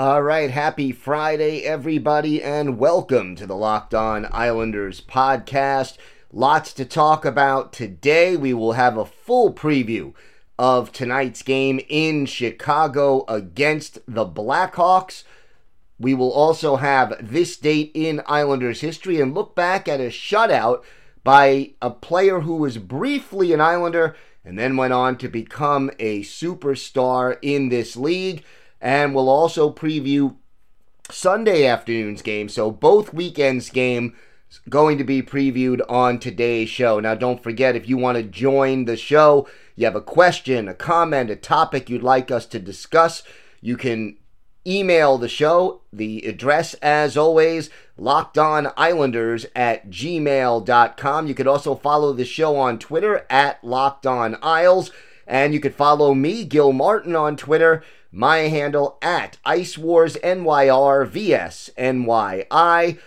All right, happy Friday, everybody, and welcome to the Locked On Islanders podcast. Lots to talk about today. We will have a full preview of tonight's game in Chicago against the Blackhawks. We will also have this date in Islanders history and look back at a shutout by a player who was briefly an Islander and then went on to become a superstar in this league and we'll also preview Sunday afternoon's game. So both weekends' game going to be previewed on today's show. Now, don't forget if you want to join the show, you have a question, a comment, a topic you'd like us to discuss, you can email the show. The address, as always, lockedonislanders at gmail.com. You could also follow the show on Twitter at lockedonisles. And you could follow me, Gil Martin, on Twitter my handle at Ice Wars NYR VS NYI.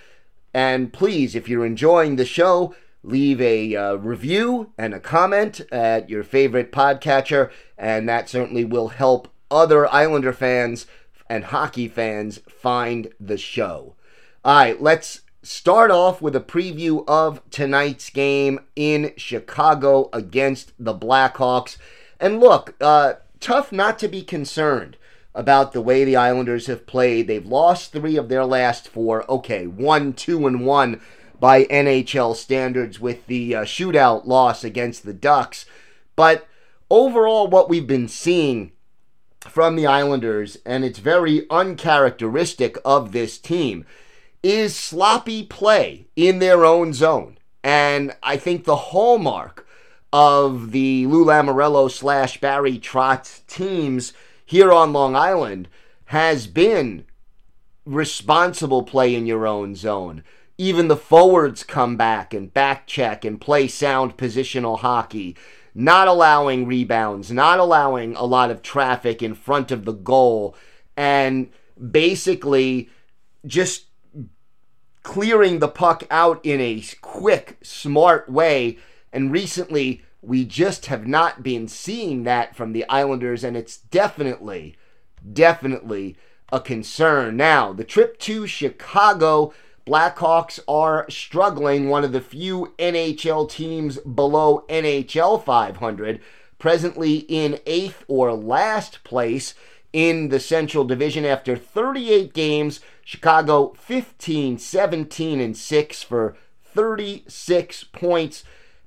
And please, if you're enjoying the show, leave a uh, review and a comment at your favorite podcatcher, and that certainly will help other Islander fans and hockey fans find the show. All right, let's start off with a preview of tonight's game in Chicago against the Blackhawks. And look, uh, tough not to be concerned about the way the Islanders have played. They've lost three of their last four. Okay, one, two, and one by NHL standards with the uh, shootout loss against the Ducks. But overall, what we've been seeing from the Islanders, and it's very uncharacteristic of this team, is sloppy play in their own zone. And I think the hallmark of the Lou Lamoriello slash Barry Trotz teams here on Long Island has been responsible play in your own zone. Even the forwards come back and back check and play sound positional hockey, not allowing rebounds, not allowing a lot of traffic in front of the goal, and basically just clearing the puck out in a quick, smart way. And recently, we just have not been seeing that from the Islanders, and it's definitely, definitely a concern. Now, the trip to Chicago, Blackhawks are struggling, one of the few NHL teams below NHL 500, presently in eighth or last place in the Central Division after 38 games. Chicago 15, 17, and 6 for 36 points.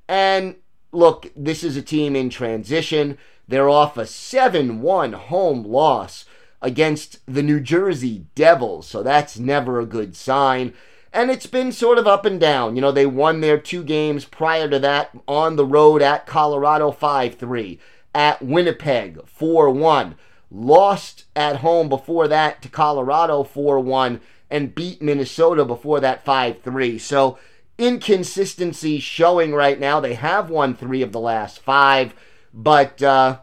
And look, this is a team in transition. They're off a 7 1 home loss against the New Jersey Devils, so that's never a good sign. And it's been sort of up and down. You know, they won their two games prior to that on the road at Colorado 5 3, at Winnipeg 4 1, lost at home before that to Colorado 4 1, and beat Minnesota before that 5 3. So, inconsistency showing right now. They have won three of the last five, but uh,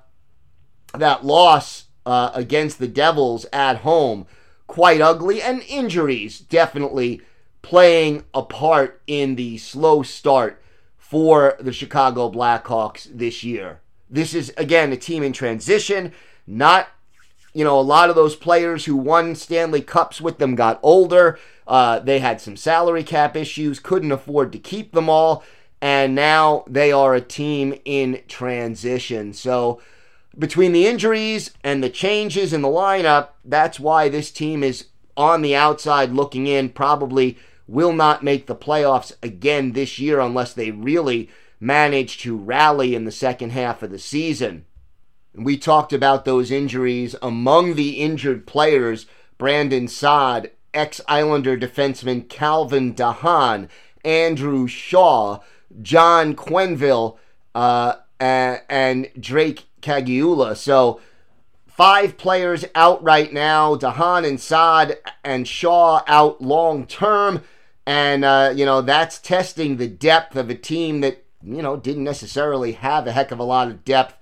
that loss uh, against the Devils at home, quite ugly, and injuries definitely playing a part in the slow start for the Chicago Blackhawks this year. This is, again, a team in transition, not you know, a lot of those players who won Stanley Cups with them got older. Uh, they had some salary cap issues, couldn't afford to keep them all, and now they are a team in transition. So, between the injuries and the changes in the lineup, that's why this team is on the outside looking in, probably will not make the playoffs again this year unless they really manage to rally in the second half of the season. We talked about those injuries. Among the injured players, Brandon Saad, ex Islander defenseman Calvin de Haan, Andrew Shaw, John Quenneville, uh, and, and Drake Caggiula. So, five players out right now de Haan and Saad and Shaw out long term. And, uh, you know, that's testing the depth of a team that, you know, didn't necessarily have a heck of a lot of depth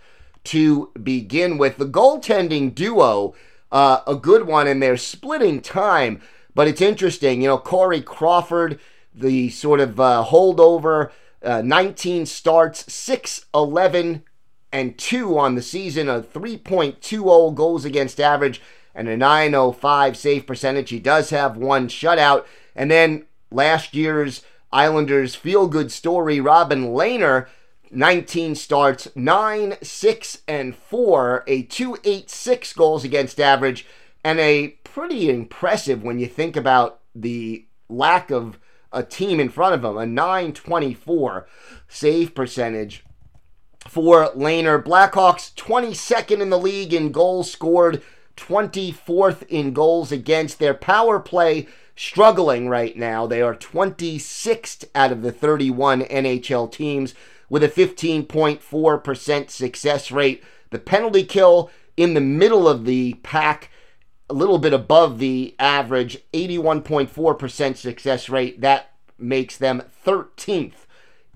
to begin with. The goaltending duo, uh, a good one, and they're splitting time, but it's interesting. You know, Corey Crawford, the sort of uh, holdover, uh, 19 starts, 6 11 and 2 on the season, a 3.20 goals against average, and a 905 save percentage. He does have one shutout. And then last year's Islanders feel good story, Robin Lehner 19 starts, 9, 6, and 4, a 286 goals against average, and a pretty impressive when you think about the lack of a team in front of him, a 924 save percentage for Lehner. Blackhawks 22nd in the league in goals scored, 24th in goals against. Their power play struggling right now. They are 26th out of the 31 NHL teams with a 15.4% success rate. The penalty kill in the middle of the pack, a little bit above the average, 81.4% success rate. That makes them 13th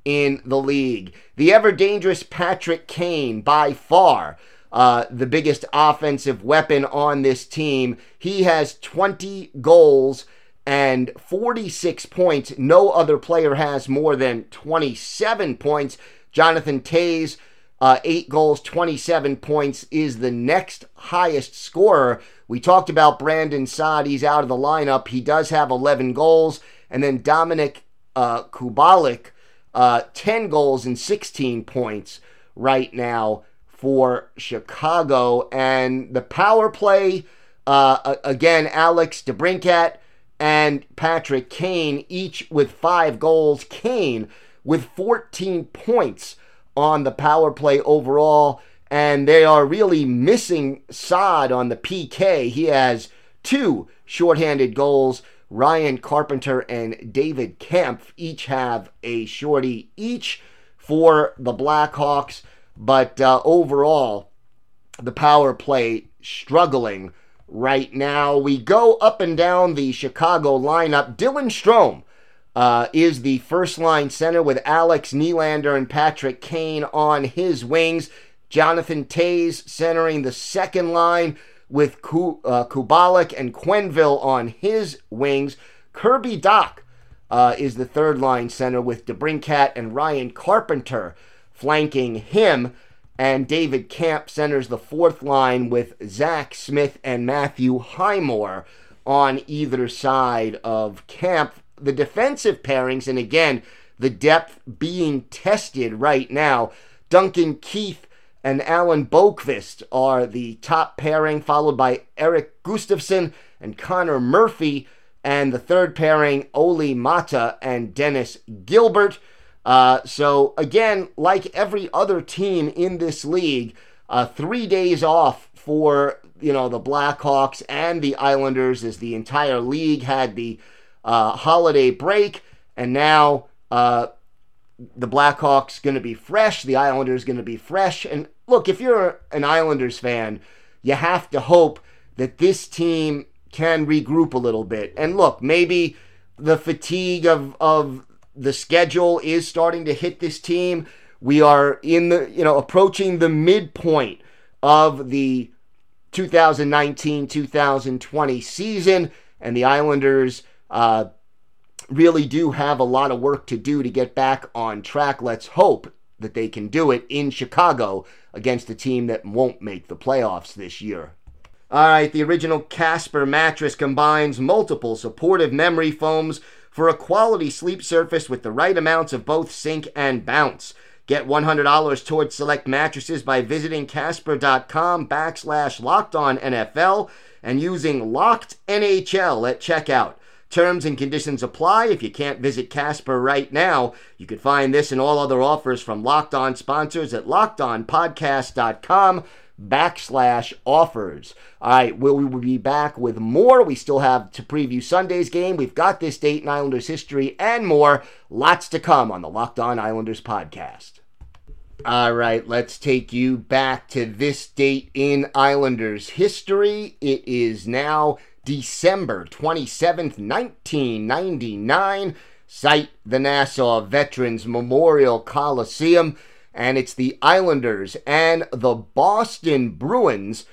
in the league. The ever dangerous Patrick Kane, by far. Uh, the biggest offensive weapon on this team. He has 20 goals and 46 points. No other player has more than 27 points. Jonathan Toews, uh, eight goals, 27 points, is the next highest scorer. We talked about Brandon Saad. He's out of the lineup. He does have 11 goals. And then Dominik uh, Kubalik, uh, 10 goals and 16 points right now for Chicago. And the power play, uh, again, Alex DeBrincat and Patrick Kane, each with five goals. Kane with 14 points on the power play overall, and they are really missing Saad on the PK. He has two shorthanded goals. Ryan Carpenter and David Kampf each have a shorty each for the Blackhawks, but uh, overall, the power play struggling right now. We go up and down the Chicago lineup. Dylan Strome uh, is the first line center with Alex Nylander and Patrick Kane on his wings. Jonathan Toews centering the second line with uh, Kubalik and Quenneville on his wings. Kirby Dach uh, is the third line center with DeBrincat and Ryan Carpenter flanking him and David Kampf centers the fourth line with Zach Smith and Matthew Highmore on either side of Kampf. The defensive pairings, and again, the depth being tested right now. Duncan Keith and Adam Boqvist are the top pairing, followed by Eric Gustafsson and Connor Murphy. And the third pairing, Olli Maatta and Dennis Gilbert. Uh, so again, like every other team in this league, uh, three days off for you know the Blackhawks and the Islanders as the entire league had the uh, holiday break, and now uh, the Blackhawks going to be fresh, the Islanders going to be fresh. And look, if you're an Islanders fan, you have to hope that this team can regroup a little bit. And look, maybe the fatigue of of the schedule is starting to hit this team. We are in the, you know, approaching the midpoint of the 2019 2020 season, and the Islanders uh, really do have a lot of work to do to get back on track. Let's hope that they can do it in Chicago against a team that won't make the playoffs this year. All right, the original Casper mattress combines multiple supportive memory foams for a quality sleep surface with the right amounts of both sink and bounce. Get $100 towards select mattresses by visiting Casper.com backslash locked on NFL and using locked NHL at checkout. Terms and conditions apply. If you can't visit Casper right now, you can find this and all other offers from Locked On sponsors at lockedonpodcast.com backslash offers. All right, we will be back with more. We still have to preview Sunday's game. We've got this date in Islanders history and more. Lots to come on the Locked On Islanders podcast. All right, let's take you back to this date in Islanders history. It is now December 27th, 1999. Site the Nassau Veterans Memorial Coliseum. And it's the Islanders and the Boston Bruins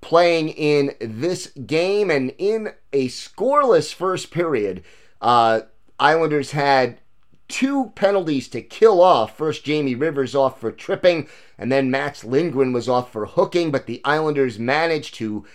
playing in this game. And in a scoreless first period, uh, Islanders had two penalties to kill off. First, Jamie Rivers off for tripping, and then Mats Lindgren was off for hooking, but the Islanders managed to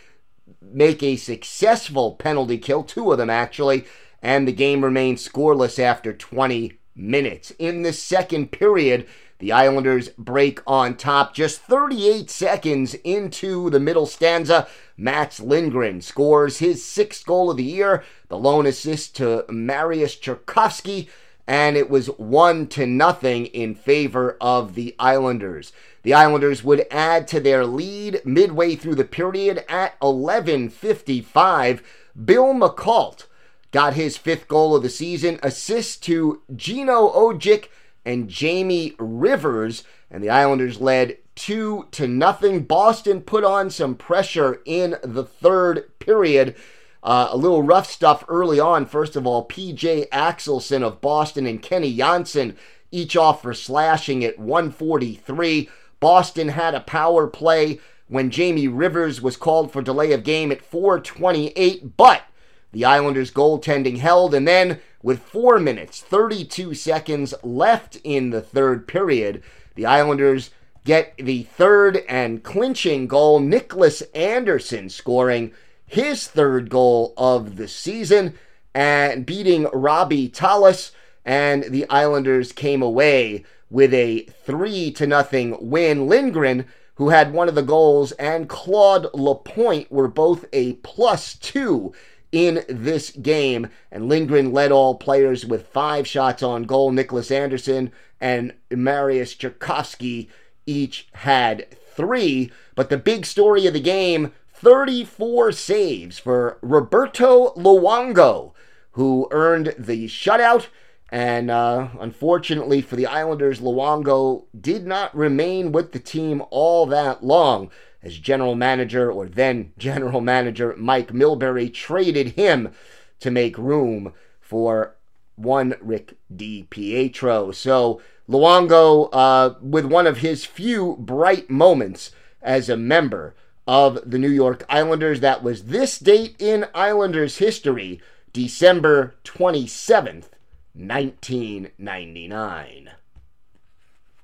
make a successful penalty kill, two of them actually, and the game remained scoreless after 20 minutes. In the second period, the Islanders break on top just 38 seconds into the middle stanza. Mats Lindgren scores his sixth goal of the year, the lone assist to Mariusz Czerkawski and it was one to nothing in favor of the Islanders. The Islanders would add to their lead midway through the period at 11:55. Bill Muckalt got his fifth goal of the season, assist to Gino Odjick and Jamie Rivers, and the Islanders led two to nothing. Boston put on some pressure in the third period uh, a little rough stuff early on. First of all, PJ Axelsson of Boston and Kenny Jonsson each off for slashing at 143. Boston had a power play when Jamie Rivers was called for delay of game at 428, but the Islanders goaltending held, and then with 4 minutes, 32 seconds left in the third period, the Islanders get the third and clinching goal. Niklas Andersson scoring his third goal of the season and beating Robbie Tallas. And the Islanders came away with a three to nothing win. Lindgren, who had one of the goals, and Claude Lapointe were both a plus two in this game. And Lindgren led all players with five shots on goal. Niklas Andersson and Mariusz Czerkawski each had three. But the big story of the game 34 saves for Roberto Luongo, who earned the shutout. And uh, unfortunately for the Islanders, Luongo did not remain with the team all that long as general manager, or then general manager, Mike Milbury traded him to make room for one Rick DiPietro. So Luongo, uh, with one of his few bright moments as a member of the New York Islanders. That was this date in Islanders history, December 27th, 1999.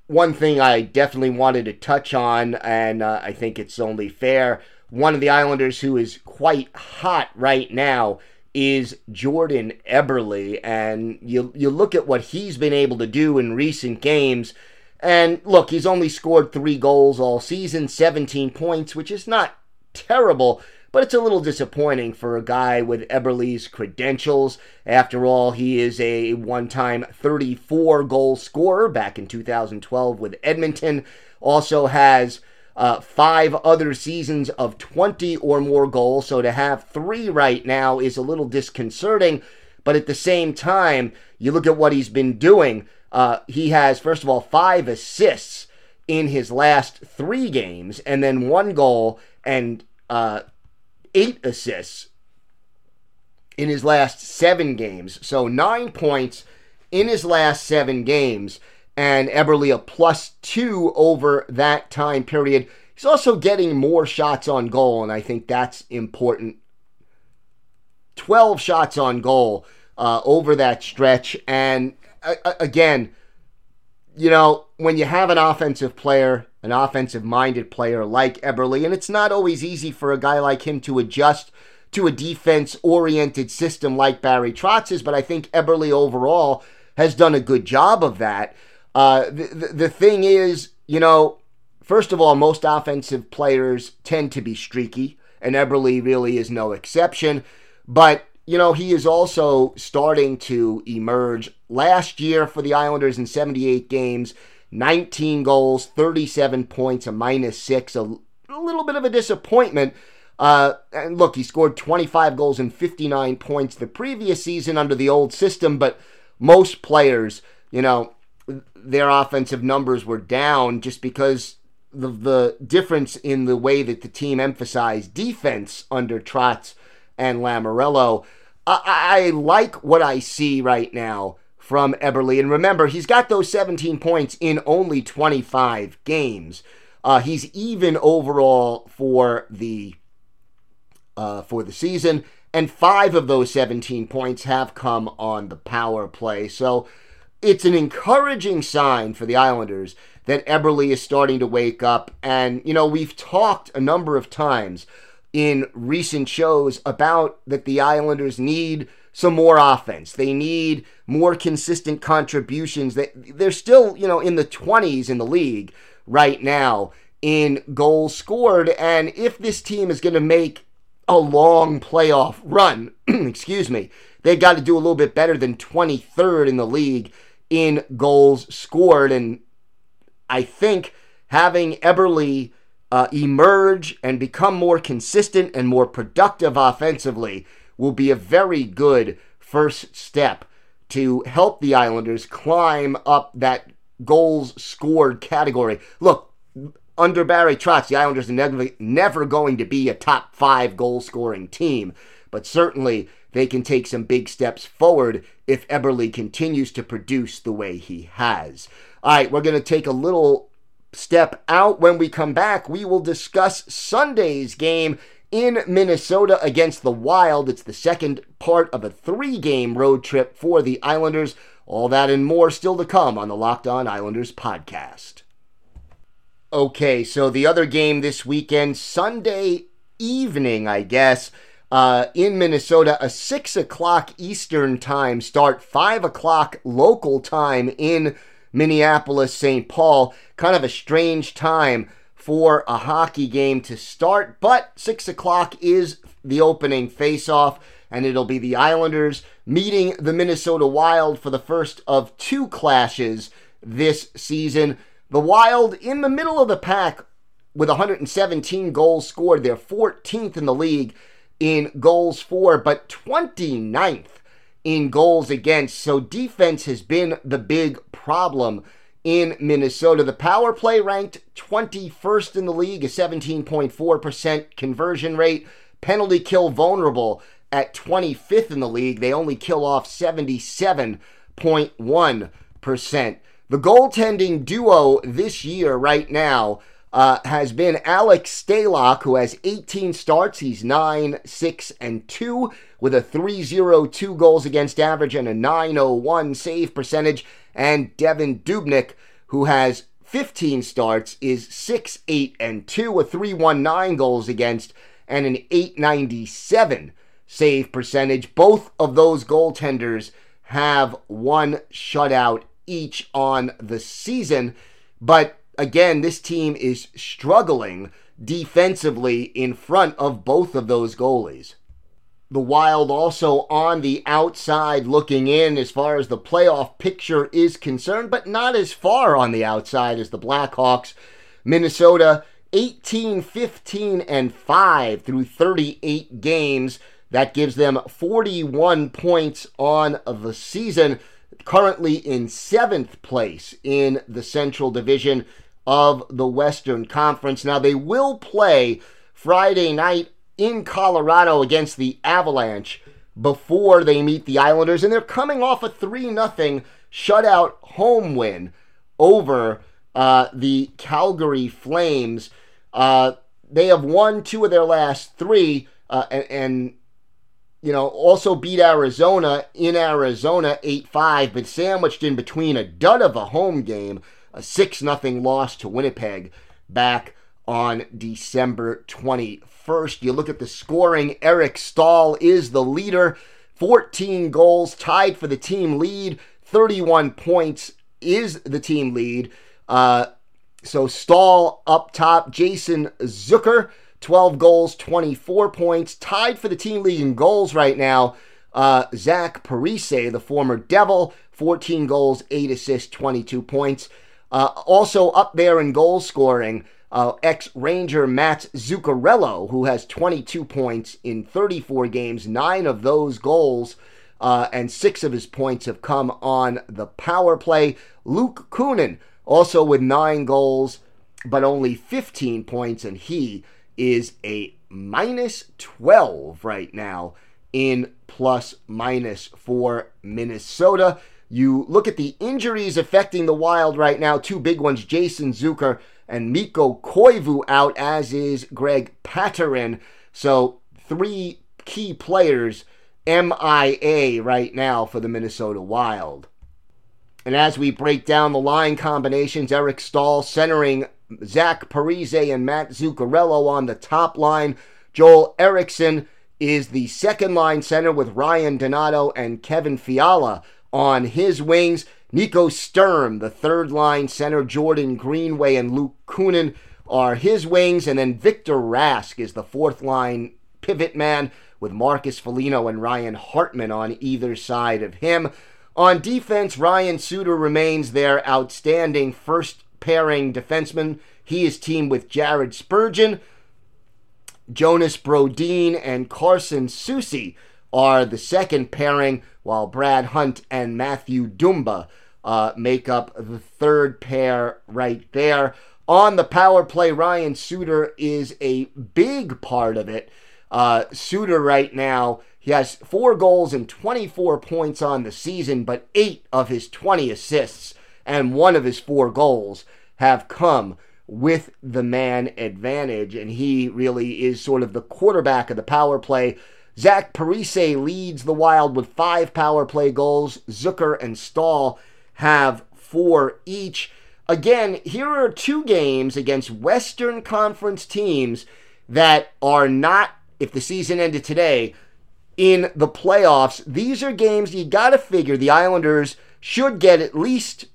One thing I definitely wanted to touch on, and uh, I think it's only fair, one of the Islanders who is quite hot right now is Jordan Eberle. And you, you look at what he's been able to do in recent games and look, he's only scored three goals all season, 17 points, which is not terrible, but it's a little disappointing for a guy with Eberle's credentials. After all, he is a one time 34 goal scorer back in 2012 with Edmonton. Also has uh, five other seasons of 20 or more goals, so to have three right now is a little disconcerting. But at the same time, you look at what he's been doing. Uh, he has, first of all, five assists in his last three games, and then one goal and uh, eight assists in his last seven games. So nine points in his last seven games, and Eberle a plus two over that time period. He's also getting more shots on goal, and I think that's important. 12 shots on goal uh, over that stretch. And again, you know, when you have an offensive player, an offensive minded player like Eberle, and it's not always easy for a guy like him to adjust to a defense oriented system like Barry Trotz's, but I think Eberle overall has done a good job of that. Uh, the, the, the thing is, you know, first of all, most offensive players tend to be streaky, and Eberle really is no exception. But, you know, he is also starting to emerge. Last year for the Islanders in 78 games, 19 goals, 37 points, a minus six, a, a little bit of a disappointment. Uh, and look, he scored 25 goals and 59 points the previous season under the old system, but most players, you know, their offensive numbers were down just because the, the difference in the way that the team emphasized defense under Trotz and Lamoriello. I, I like what I see right now from Eberle. And remember, he's got those 17 points in only 25 games. Uh, he's even overall for the uh, for the season, and five of those 17 points have come on the power play. So it's an encouraging sign for the Islanders that Eberle is starting to wake up. And, you know, we've talked a number of times in recent shows about that the Islanders need some more offense. They need more consistent contributions. That they're still, you know, in the 20s in the league right now in goals scored. And if this team is going to make a long playoff run, excuse me, they've got to do a little bit better than 23rd in the league in goals scored. And I think having Eberle uh, emerge and become more consistent and more productive offensively will be a very good first step to help the Islanders climb up that goals scored category. Look, under Barry Trotz, the Islanders are never, never going to be a top five goal scoring team, but certainly they can take some big steps forward if Eberle continues to produce the way he has. All right, we're going to take a little step out. When we come back, we will discuss Sunday's game in Minnesota against the Wild. It's the second part of a three game road trip for the Islanders. All that and more still to come on the Locked On Islanders podcast. Okay, so the other game this weekend, Sunday evening, I guess, uh, in Minnesota, a 6 o'clock Eastern time start, 5 o'clock local time in Minneapolis, St. Paul. Kind of a strange time for a hockey game to start, but 6 o'clock is the opening face-off, and it'll be the Islanders meeting the Minnesota Wild for the first of two clashes this season. The Wild in the middle of the pack with 117 goals scored. They're 14th in the league in goals for, but 29th in goals against. So defense has been the big problem in Minnesota. The power play ranked 21st in the league, a 17.4% conversion rate. Penalty kill vulnerable at 25th in the league. They only kill off 77.1%. The goaltending duo this year, right now, uh, has been Alex Stalock, who has 18 starts. He's 9, 6, and 2 with a 302 goals against average and a 901 save percentage. And Devan Dubnyk, who has 15 starts, is 6, 8, and 2, a 319 goals against and an 897 save percentage. Both of those goaltenders have one shutout each on the season. But again, this team is struggling defensively in front of both of those goalies. The Wild also on the outside looking in as far as the playoff picture is concerned, but not as far on the outside as the Blackhawks. Minnesota 18, 15, and 5 through 38 games. That gives them 41 points on the season currently in seventh place in the Central Division of the Western Conference. Now, they will play Friday night in Colorado against the Avalanche before they meet the Islanders, and they're coming off a 3 0 shutout home win over uh, the Calgary Flames. Uh, they have won two of their last three, uh, and, and you know, also beat Arizona in Arizona 8 5, but sandwiched in between a dud of a home game, a 6 0 loss to Winnipeg back on December 21st. You look at the scoring, Eric Staal is the leader, 14 goals, tied for the team lead, 31 points is the team lead. Uh, so Staal up top, Jason Zucker, 12 goals, 24 points, tied for the team lead in goals right now. Uh, Zach Parise, the former Devil, 14 goals, 8 assists, 22 points. Uh, also up there in goal scoring, uh, ex Ranger Matt Zuccarello, who has 22 points in 34 games. Nine of those goals uh, and six of his points have come on the power play. Luke Kunin, also with nine goals, but only 15 points, and he is a minus 12 right now in plus minus for Minnesota. You look at the injuries affecting the Wild right now, two big ones Jason Zucker and Mikko Koivu out, as is Greg Pateryn. So, three key players MIA right now for the Minnesota Wild. And as we break down the line combinations, Eric Staal centering Zach Parise and Matt Zuccarello on the top line. Joel Eriksson is the second line center with Ryan Donato and Kevin Fiala on his wings. Nico Sturm, the third line center, Jordan Greenway and Luke Kunin are his wings, and then Victor Rask is the fourth line pivot man with Marcus Foligno and Ryan Hartman on either side of him. On defense, Ryan Suter remains their outstanding first pairing defenseman. He is teamed with Jared Spurgeon. Jonas Brodin and Carson Soucy are the second pairing, while Brad Hunt and Mathew Dumba uh, make up the third pair right there. On the power play, Ryan Suter is a big part of it. Uh, Suter right now, he has four goals and 24 points on the season, but eight of his 20 assists and one of his four goals have come with the man advantage, and he really is sort of the quarterback of the power play. Zach Parise leads the Wild with five power play goals. Zucker and Staal have four each. Again, here are two games against Western Conference teams that are not, if the season ended today, in the playoffs. These are games you got to figure the Islanders should get at least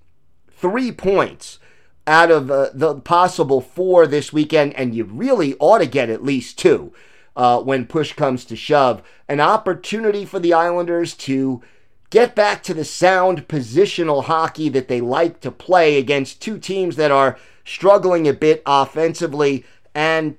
three points out of uh, the possible four this weekend, and you really ought to get at least two uh, when push comes to shove. An opportunity for the Islanders to get back to the sound positional hockey that they like to play against two teams that are struggling a bit offensively and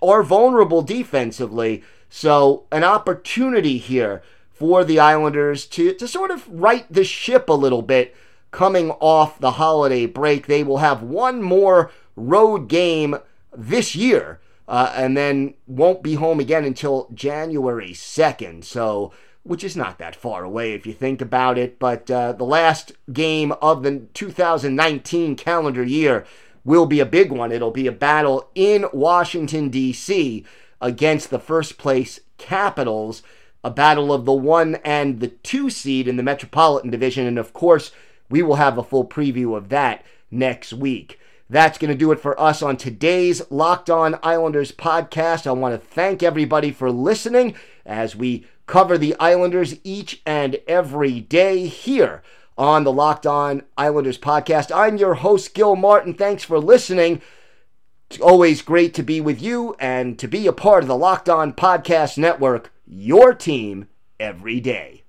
are vulnerable defensively. So, an opportunity here for the Islanders to, to sort of right the ship a little bit coming off the holiday break. They will have one more road game this year uh, and then won't be home again until January 2nd. So, which is not that far away if you think about it. But uh, the last game of the 2019 calendar year will be a big one. It'll be a battle in Washington, D.C. against the first place Capitals, a battle of the one and the two seed in the Metropolitan Division. And of course, we will have a full preview of that next week. That's going to do it for us on today's Locked On Islanders podcast. I want to thank everybody for listening as we cover the Islanders each and every day here on the Locked On Islanders podcast. I'm your host, Gil Martin. Thanks for listening. It's always great to be with you and to be a part of the Locked On Podcast Network, your team every day.